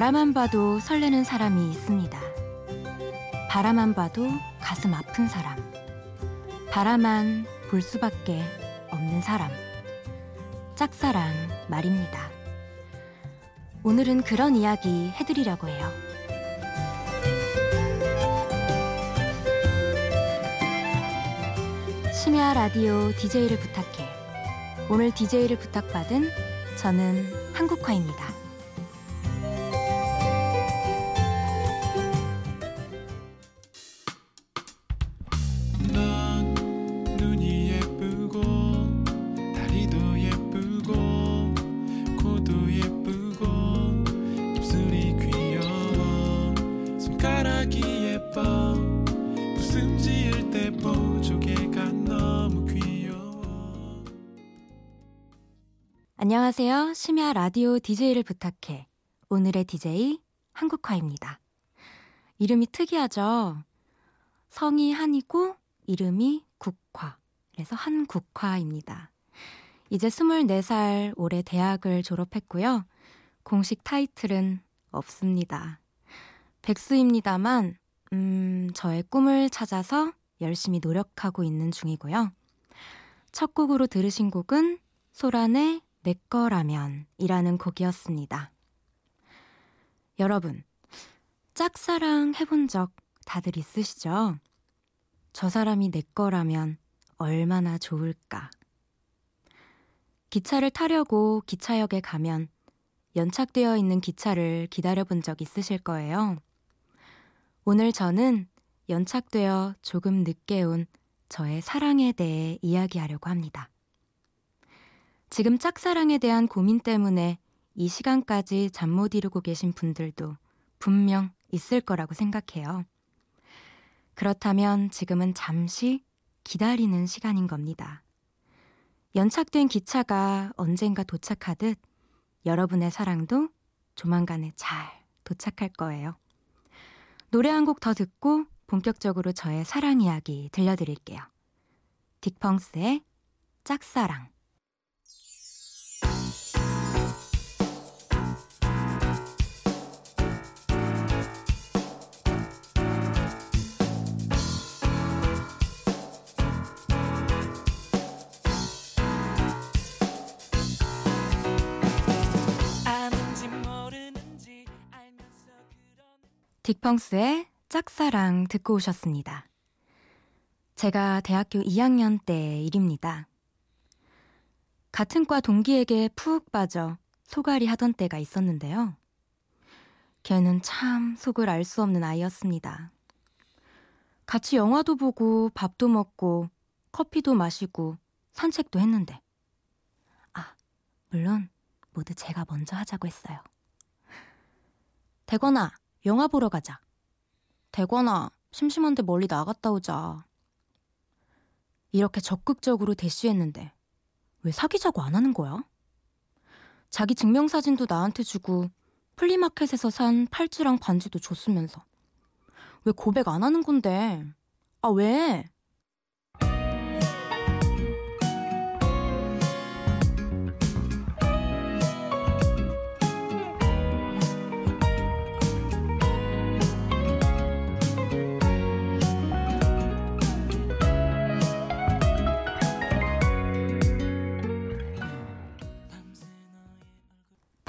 바라만 봐도 설레는 사람이 있습니다. 바라만 봐도 가슴 아픈 사람. 바라만 볼 수밖에 없는 사람. 짝사랑 말입니다. 오늘은 그런 이야기 해드리려고 해요. 심야 라디오 DJ를 부탁해. 오늘 DJ를 부탁받은 저는 한국화입니다. 라디오 DJ를 부탁해. 오늘의 DJ 한국화입니다. 이름이 특이하죠? 성이 한이고 이름이 국화. 그래서 한국화입니다. 이제 24살 올해 대학을 졸업했고요. 공식 타이틀은 없습니다. 백수입니다만, 음, 저의 꿈을 찾아서 열심히 노력하고 있는 중이고요. 첫 곡으로 들으신 곡은 소란의 내 거라면 이라는 곡이었습니다. 여러분, 짝사랑 해본 적 다들 있으시죠? 저 사람이 내 거라면 얼마나 좋을까. 기차를 타려고 기차역에 가면 연착되어 있는 기차를 기다려본 적 있으실 거예요. 오늘 저는 연착되어 조금 늦게 온 저의 사랑에 대해 이야기하려고 합니다. 지금 짝사랑에 대한 고민 때문에 이 시간까지 잠 못 이루고 계신 분들도 분명 있을 거라고 생각해요. 그렇다면 지금은 잠시 기다리는 시간인 겁니다. 연착된 기차가 언젠가 도착하듯 여러분의 사랑도 조만간에 잘 도착할 거예요. 노래 한 곡 더 듣고 본격적으로 저의 사랑 이야기 들려드릴게요. 딕펑스의 짝사랑. 딕펑스의 짝사랑 듣고 오셨습니다. 제가 대학교 2학년 때 일입니다. 같은 과 동기에게 푹 빠져 소갈이 하던 때가 있었는데요. 걔는 참 속을 알 수 없는 아이였습니다. 같이 영화도 보고 밥도 먹고 커피도 마시고 산책도 했는데. 아, 물론 모두 제가 먼저 하자고 했어요. 대건아, 영화 보러 가자. 대건아, 심심한데 멀리 나갔다 오자. 이렇게 적극적으로 대시했는데 왜 사귀자고 안 하는 거야? 자기 증명사진도 나한테 주고 플리마켓에서 산 팔찌랑 반지도 줬으면서 왜 고백 안 하는 건데? 아, 왜?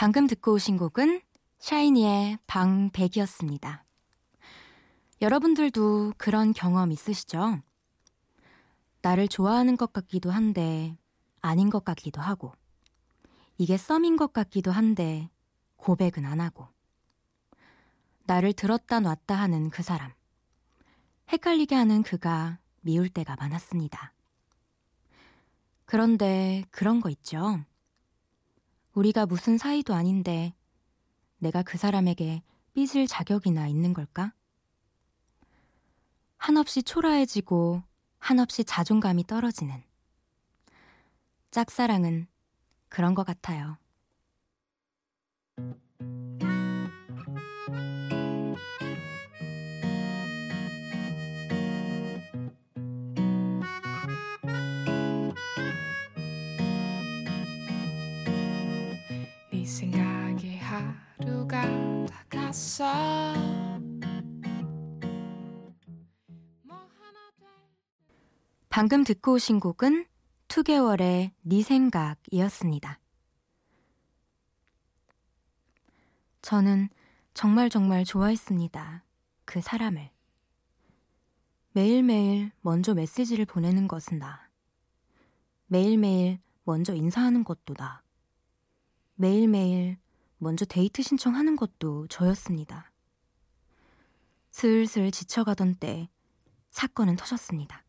방금 듣고 오신 곡은 샤이니의 방 100이었습니다. 여러분들도 그런 경험 있으시죠? 나를 좋아하는 것 같기도 한데 아닌 것 같기도 하고 이게 썸인 것 같기도 한데 고백은 안 하고 나를 들었다 놨다 하는 그 사람 헷갈리게 하는 그가 미울 때가 많았습니다. 그런데 그런 거 있죠. 우리가 무슨 사이도 아닌데 내가 그 사람에게 삐질 자격이나 있는 걸까? 한없이 초라해지고 한없이 자존감이 떨어지는 짝사랑은 그런 것 같아요. 방금 듣고 오신 곡은 2개월의 네 생각이었습니다. 저는 정말 정말 좋아했습니다. 그 사람을. 매일매일 먼저 메시지를 보내는 것은 나. 매일매일 먼저 인사하는 것도 나. 매일매일 먼저 데이트 신청하는 것도 저였습니다. 슬슬 지쳐가던 때 사건은 터졌습니다.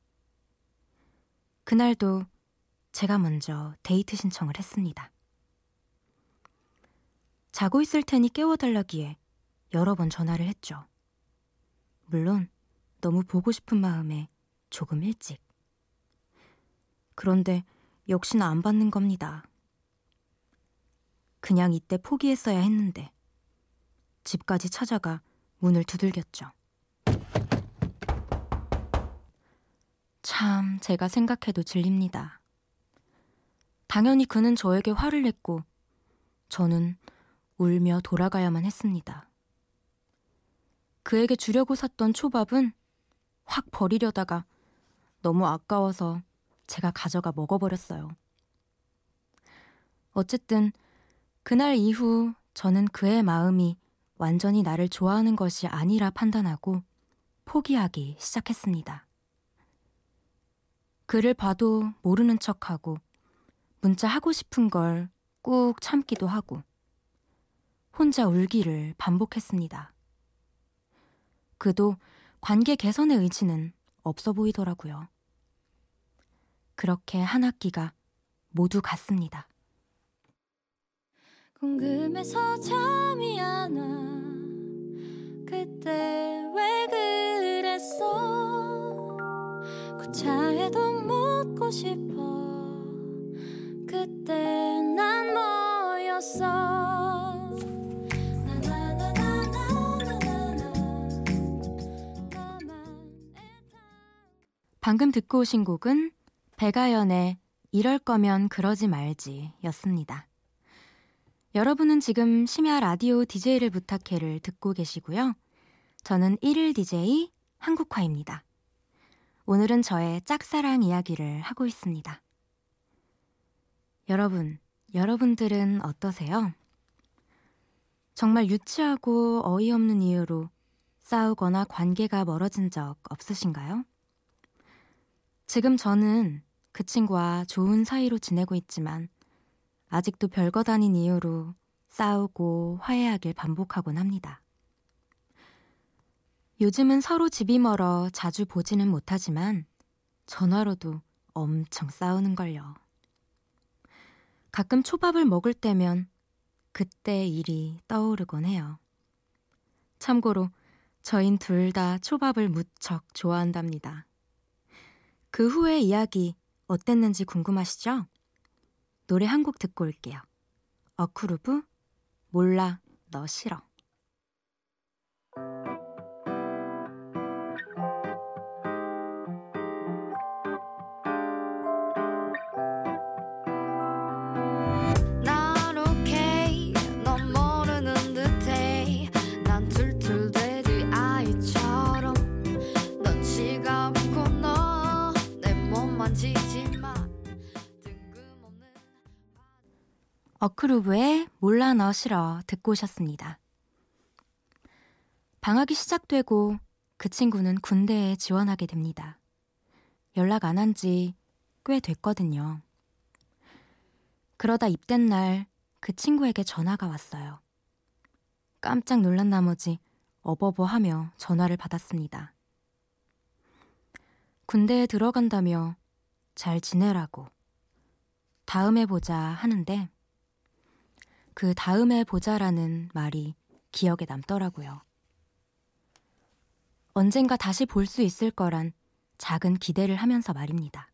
그날도 제가 먼저 데이트 신청을 했습니다. 자고 있을 테니 깨워달라기에 여러 번 전화를 했죠. 물론 너무 보고 싶은 마음에 조금 일찍. 그런데 역시나 안 받는 겁니다. 그냥 이때 포기했어야 했는데 집까지 찾아가 문을 두들겼죠. 참 제가 생각해도 질립니다. 당연히 그는 저에게 화를 냈고 저는 울며 돌아가야만 했습니다. 그에게 주려고 샀던 초밥은 확 버리려다가 너무 아까워서 제가 가져가 먹어버렸어요. 어쨌든 그날 이후 저는 그의 마음이 완전히 나를 좋아하는 것이 아니라 판단하고 포기하기 시작했습니다. 그를 봐도 모르는 척하고 문자 하고 싶은 걸 꾹 참기도 하고 혼자 울기를 반복했습니다. 그도 관계 개선의 의지는 없어 보이더라고요. 그렇게 한 학기가 모두 갔습니다. 궁금해서 잠이 안 와. 그때 왜 그랬어? 구차해도 묻고 싶어. 그때 난 뭐였어? 방금 듣고 오신 곡은 배가연의 이럴 거면 그러지 말지 였습니다. 여러분은 지금 심야 라디오 DJ를 부탁해를 듣고 계시고요. 저는 1일 DJ 한국화입니다. 오늘은 저의 짝사랑 이야기를 하고 있습니다. 여러분, 여러분들은 어떠세요? 정말 유치하고 어이없는 이유로 싸우거나 관계가 멀어진 적 없으신가요? 지금 저는 그 친구와 좋은 사이로 지내고 있지만 아직도 별것 아닌 이유로 싸우고 화해하길 반복하곤 합니다. 요즘은 서로 집이 멀어 자주 보지는 못하지만 전화로도 엄청 싸우는걸요. 가끔 초밥을 먹을 때면 그때 일이 떠오르곤 해요. 참고로 저흰 둘 다 초밥을 무척 좋아한답니다. 그 후의 이야기 어땠는지 궁금하시죠? 노래 한 곡 듣고 올게요. 어쿠르브 몰라 너 싫어. 어크루브의 몰라 너 싫어 듣고 오셨습니다. 방학이 시작되고 그 친구는 군대에 지원하게 됩니다. 연락 안 한 지 꽤 됐거든요. 그러다 입된 날 그 친구에게 전화가 왔어요. 깜짝 놀란 나머지 어버버 하며 전화를 받았습니다. 군대에 들어간다며 잘 지내라고 다음에 보자 하는데 그 다음에 보자라는 말이 기억에 남더라고요. 언젠가 다시 볼 수 있을 거란 작은 기대를 하면서 말입니다.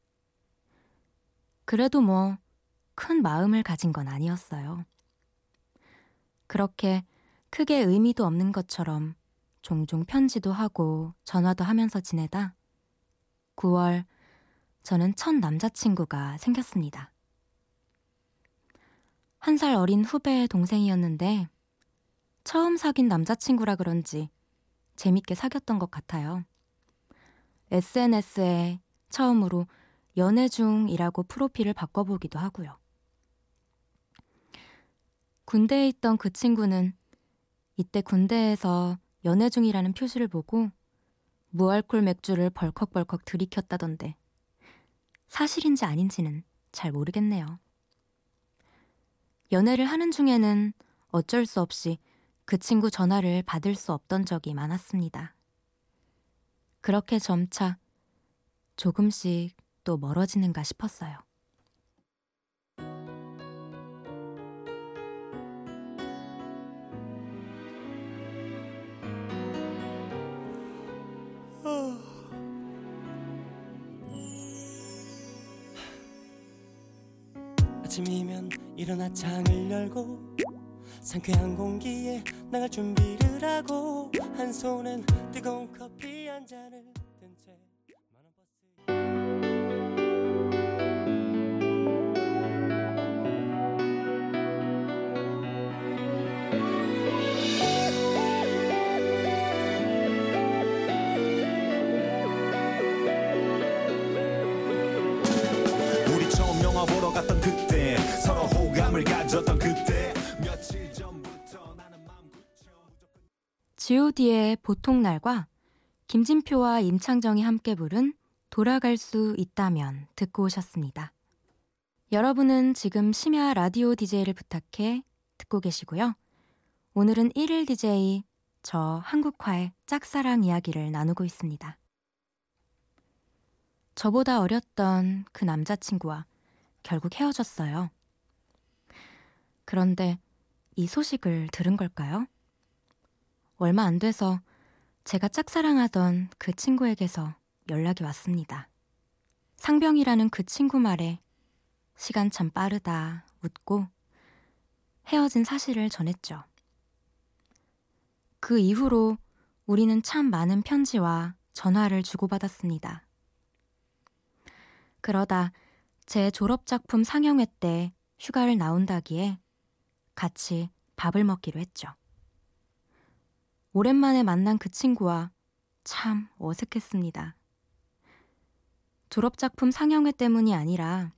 그래도 뭐 큰 마음을 가진 건 아니었어요. 그렇게 크게 의미도 없는 것처럼 종종 편지도 하고 전화도 하면서 지내다 9월 저는 첫 남자친구가 생겼습니다. 한 살 어린 후배의 동생이었는데 처음 사귄 남자친구라 그런지 재밌게 사귀었던 것 같아요. SNS에 처음으로 연애 중이라고 프로필을 바꿔보기도 하고요. 군대에 있던 그 친구는 이때 군대에서 연애 중이라는 표시를 보고 무알콜 맥주를 벌컥벌컥 들이켰다던데 사실인지 아닌지는 잘 모르겠네요. 연애를 하는 중에는 어쩔 수 없이 그 친구 전화를 받을 수 없던 적이 많았습니다. 그렇게 점차 조금씩 또 멀어지는가 싶었어요. 아침이면 일어나 창을 열고 상쾌한 공기에 나갈 준비를 하고 한 손엔 뜨거운 커피 한 잔을 G.O.D의 보통 날과 김진표와 임창정이 함께 부른 돌아갈 수 있다면 듣고 오셨습니다. 여러분은 지금 심야 라디오 DJ를 부탁해 듣고 계시고요. 오늘은 1일 DJ 저 한국화의 짝사랑 이야기를 나누고 있습니다. 저보다 어렸던 그 남자친구와 결국 헤어졌어요. 그런데 이 소식을 들은 걸까요? 얼마 안 돼서 제가 짝사랑하던 그 친구에게서 연락이 왔습니다. 상병이라는 그 친구 말에 시간 참 빠르다 웃고 헤어진 사실을 전했죠. 그 이후로 우리는 참 많은 편지와 전화를 주고받았습니다. 그러다 제 졸업작품 상영회 때 휴가를 나온다기에 같이 밥을 먹기로 했죠. 오랜만에 만난 그 친구와 참 어색했습니다. 졸업작품 상영회 때문이 아니라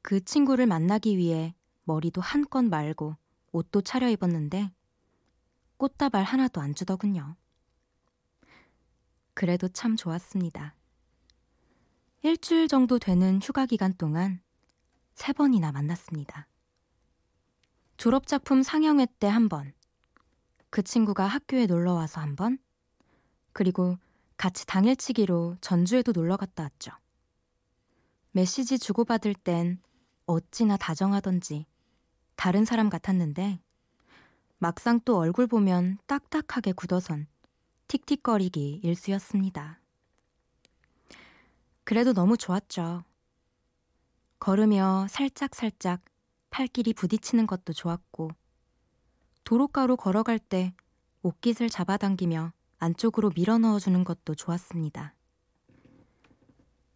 그 친구를 만나기 위해 머리도 한 건 말고 옷도 차려 입었는데 꽃다발 하나도 안 주더군요. 그래도 참 좋았습니다. 일주일 정도 되는 휴가 기간 동안 세 번이나 만났습니다. 졸업작품 상영회 때 한 번, 그 친구가 학교에 놀러 와서 한 번, 그리고 같이 당일치기로 전주에도 놀러 갔다 왔죠. 메시지 주고받을 땐 어찌나 다정하던지 다른 사람 같았는데 막상 또 얼굴 보면 딱딱하게 굳어선 틱틱거리기 일쑤였습니다. 그래도 너무 좋았죠. 걸으며 살짝살짝 팔길이 부딪히는 것도 좋았고, 도로가로 걸어갈 때 옷깃을 잡아당기며 안쪽으로 밀어 넣어주는 것도 좋았습니다.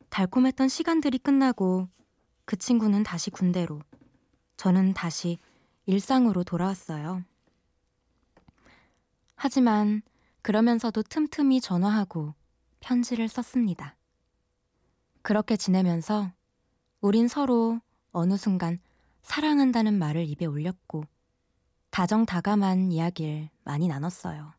달콤했던 시간들이 끝나고 그 친구는 다시 군대로, 저는 다시 일상으로 돌아왔어요. 하지만 그러면서도 틈틈이 전화하고 편지를 썼습니다. 그렇게 지내면서 우린 서로 어느 순간 사랑한다는 말을 입에 올렸고 다정다감한 이야기를 많이 나눴어요.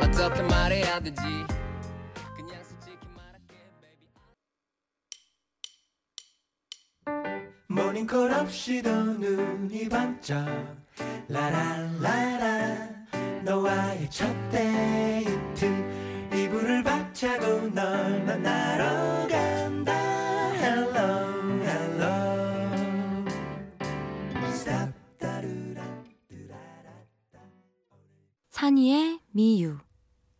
어떻게 말해야 되지? Baby. 모닝콜 없이도 눈이 반짝 라라라라 너와의 첫 데이트 이불을 박차고 널 만나러 간다 Hello hello Stop 따르라 산이의 미유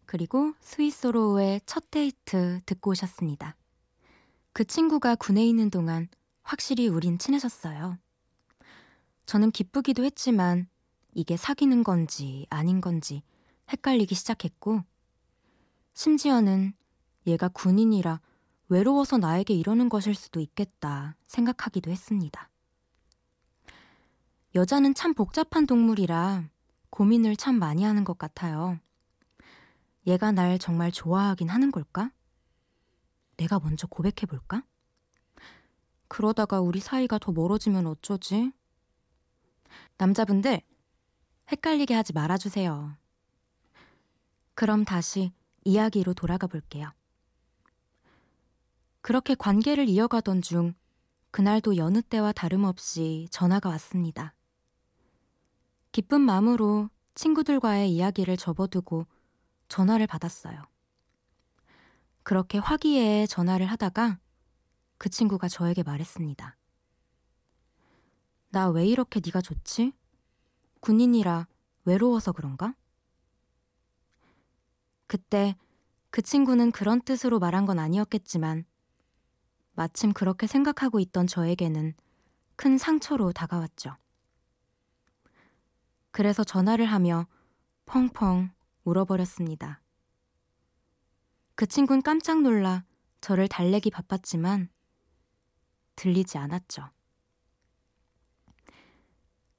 그리고 스위스로우의 첫 데이트 듣고 오셨습니다. 그 친구가 군에 있는 동안 확실히 우린 친해졌어요. 저는 기쁘기도 했지만 이게 사귀는 건지 아닌 건지 헷갈리기 시작했고 심지어는 얘가 군인이라 외로워서 나에게 이러는 것일 수도 있겠다 생각하기도 했습니다. 여자는 참 복잡한 동물이라 고민을 참 많이 하는 것 같아요. 얘가 날 정말 좋아하긴 하는 걸까? 내가 먼저 고백해볼까? 그러다가 우리 사이가 더 멀어지면 어쩌지? 남자분들, 헷갈리게 하지 말아주세요. 그럼 다시 이야기로 돌아가 볼게요. 그렇게 관계를 이어가던 중 그날도 여느 때와 다름없이 전화가 왔습니다. 기쁜 마음으로 친구들과의 이야기를 접어두고 전화를 받았어요. 그렇게 화기애애 전화를 하다가 그 친구가 저에게 말했습니다. 나 왜 이렇게 네가 좋지? 군인이라 외로워서 그런가? 그때 그 친구는 그런 뜻으로 말한 건 아니었겠지만 마침 그렇게 생각하고 있던 저에게는 큰 상처로 다가왔죠. 그래서 전화를 하며 펑펑 울어버렸습니다. 그 친구는 깜짝 놀라 저를 달래기 바빴지만 들리지 않았죠.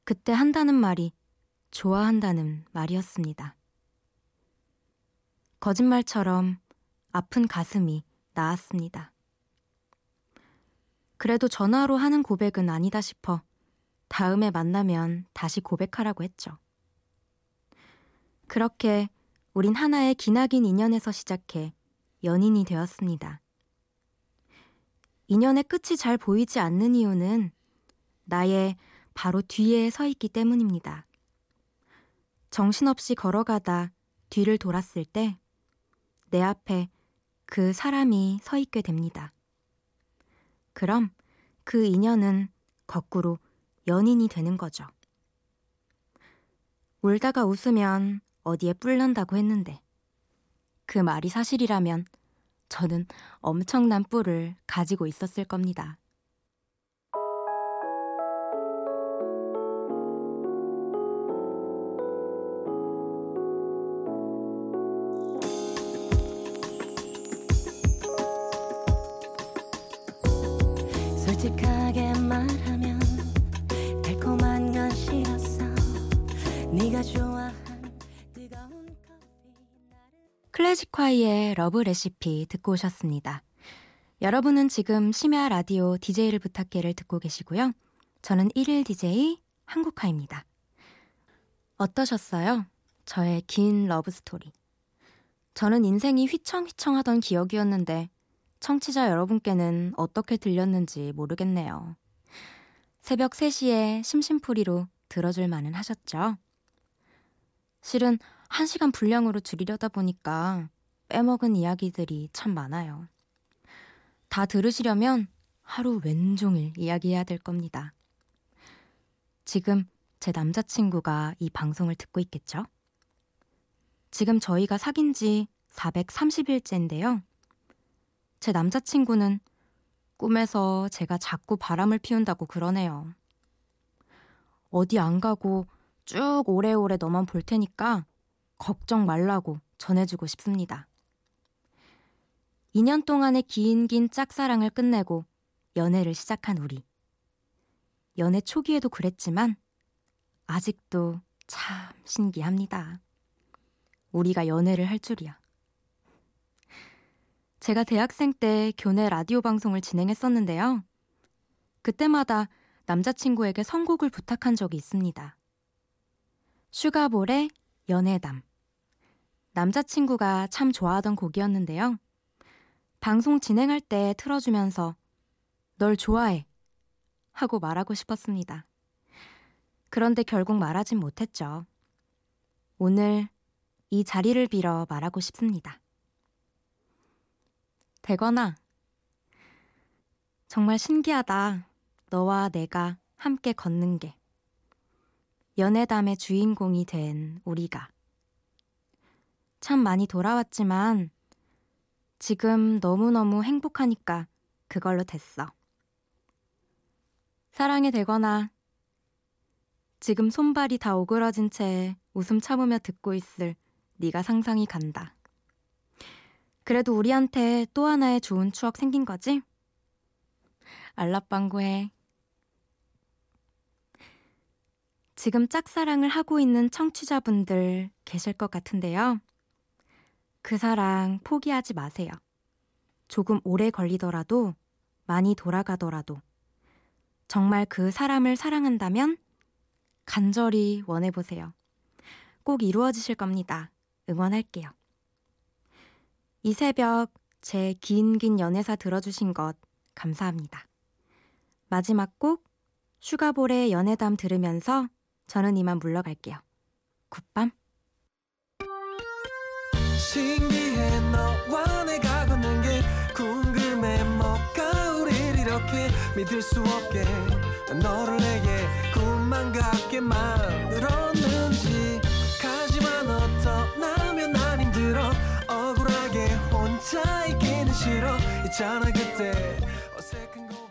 그때 한다는 말이 좋아한다는 말이었습니다. 거짓말처럼 아픈 가슴이 나았습니다. 그래도 전화로 하는 고백은 아니다 싶어 다음에 만나면 다시 고백하라고 했죠. 그렇게 우린 하나의 기나긴 인연에서 시작해 연인이 되었습니다. 인연의 끝이 잘 보이지 않는 이유는 나의 바로 뒤에 서 있기 때문입니다. 정신없이 걸어가다 뒤를 돌았을 때 내 앞에 그 사람이 서 있게 됩니다. 그럼 그 인연은 거꾸로 연인이 되는 거죠. 울다가 웃으면 어디에 뿔난다고 했는데 그 말이 사실이라면 저는 엄청난 뿔을 가지고 있었을 겁니다. 클래지콰이의 러브 레시피 듣고 오셨습니다. 여러분은 지금 심야 라디오 DJ를 부탁해를 듣고 계시고요. 저는 1일 DJ 한국화입니다. 어떠셨어요? 저의 긴 러브 스토리. 저는 인생이 휘청휘청하던 기억이었는데 청취자 여러분께는 어떻게 들렸는지 모르겠네요. 새벽 3시에 심심풀이로 들어줄 만은 하셨죠? 실은 1시간 분량으로 줄이려다 보니까 빼먹은 이야기들이 참 많아요. 다 들으시려면 하루 왼종일 이야기해야 될 겁니다. 지금 제 남자친구가 이 방송을 듣고 있겠죠? 지금 저희가 사귄 지 430일째인데요. 제 남자친구는 꿈에서 제가 자꾸 바람을 피운다고 그러네요. 어디 안 가고 쭉 오래오래 너만 볼 테니까 걱정 말라고 전해주고 싶습니다. 2년 동안의 긴긴 짝사랑을 끝내고 연애를 시작한 우리. 연애 초기에도 그랬지만 아직도 참 신기합니다. 우리가 연애를 할 줄이야. 제가 대학생 때 교내 라디오 방송을 진행했었는데요. 그때마다 남자친구에게 선곡을 부탁한 적이 있습니다. 슈가볼의 연애담. 남자친구가 참 좋아하던 곡이었는데요. 방송 진행할 때 틀어주면서 널 좋아해 하고 말하고 싶었습니다. 그런데 결국 말하진 못했죠. 오늘 이 자리를 빌어 말하고 싶습니다. 되거나 정말 신기하다. 너와 내가 함께 걷는 게. 연애담의 주인공이 된 우리가. 참 많이 돌아왔지만 지금 너무너무 행복하니까 그걸로 됐어. 사랑이 되거나 지금 손발이 다 오그라진 채 웃음 참으며 듣고 있을 네가 상상이 간다. 그래도 우리한테 또 하나의 좋은 추억 생긴 거지? 알라빵구해. 지금 짝사랑을 하고 있는 청취자분들 계실 것 같은데요. 그 사랑 포기하지 마세요. 조금 오래 걸리더라도, 많이 돌아가더라도, 정말 그 사람을 사랑한다면 간절히 원해보세요. 꼭 이루어지실 겁니다. 응원할게요. 이 새벽 제 긴긴 연애사 들어주신 것 감사합니다. 마지막 곡 슈가볼의 연애담 들으면서 저는 이만 물러갈게요. 굿밤. 신기해. 너와 내가 걷는 게 궁금해. 뭐가 우릴 이렇게 믿을 수 없게 너를 내게 꿈만 같게 만들었는지. 가지만 어떠나면 난 힘들어. 억울하게 혼자 있기는 싫어. 있잖아 그때 어색한 고백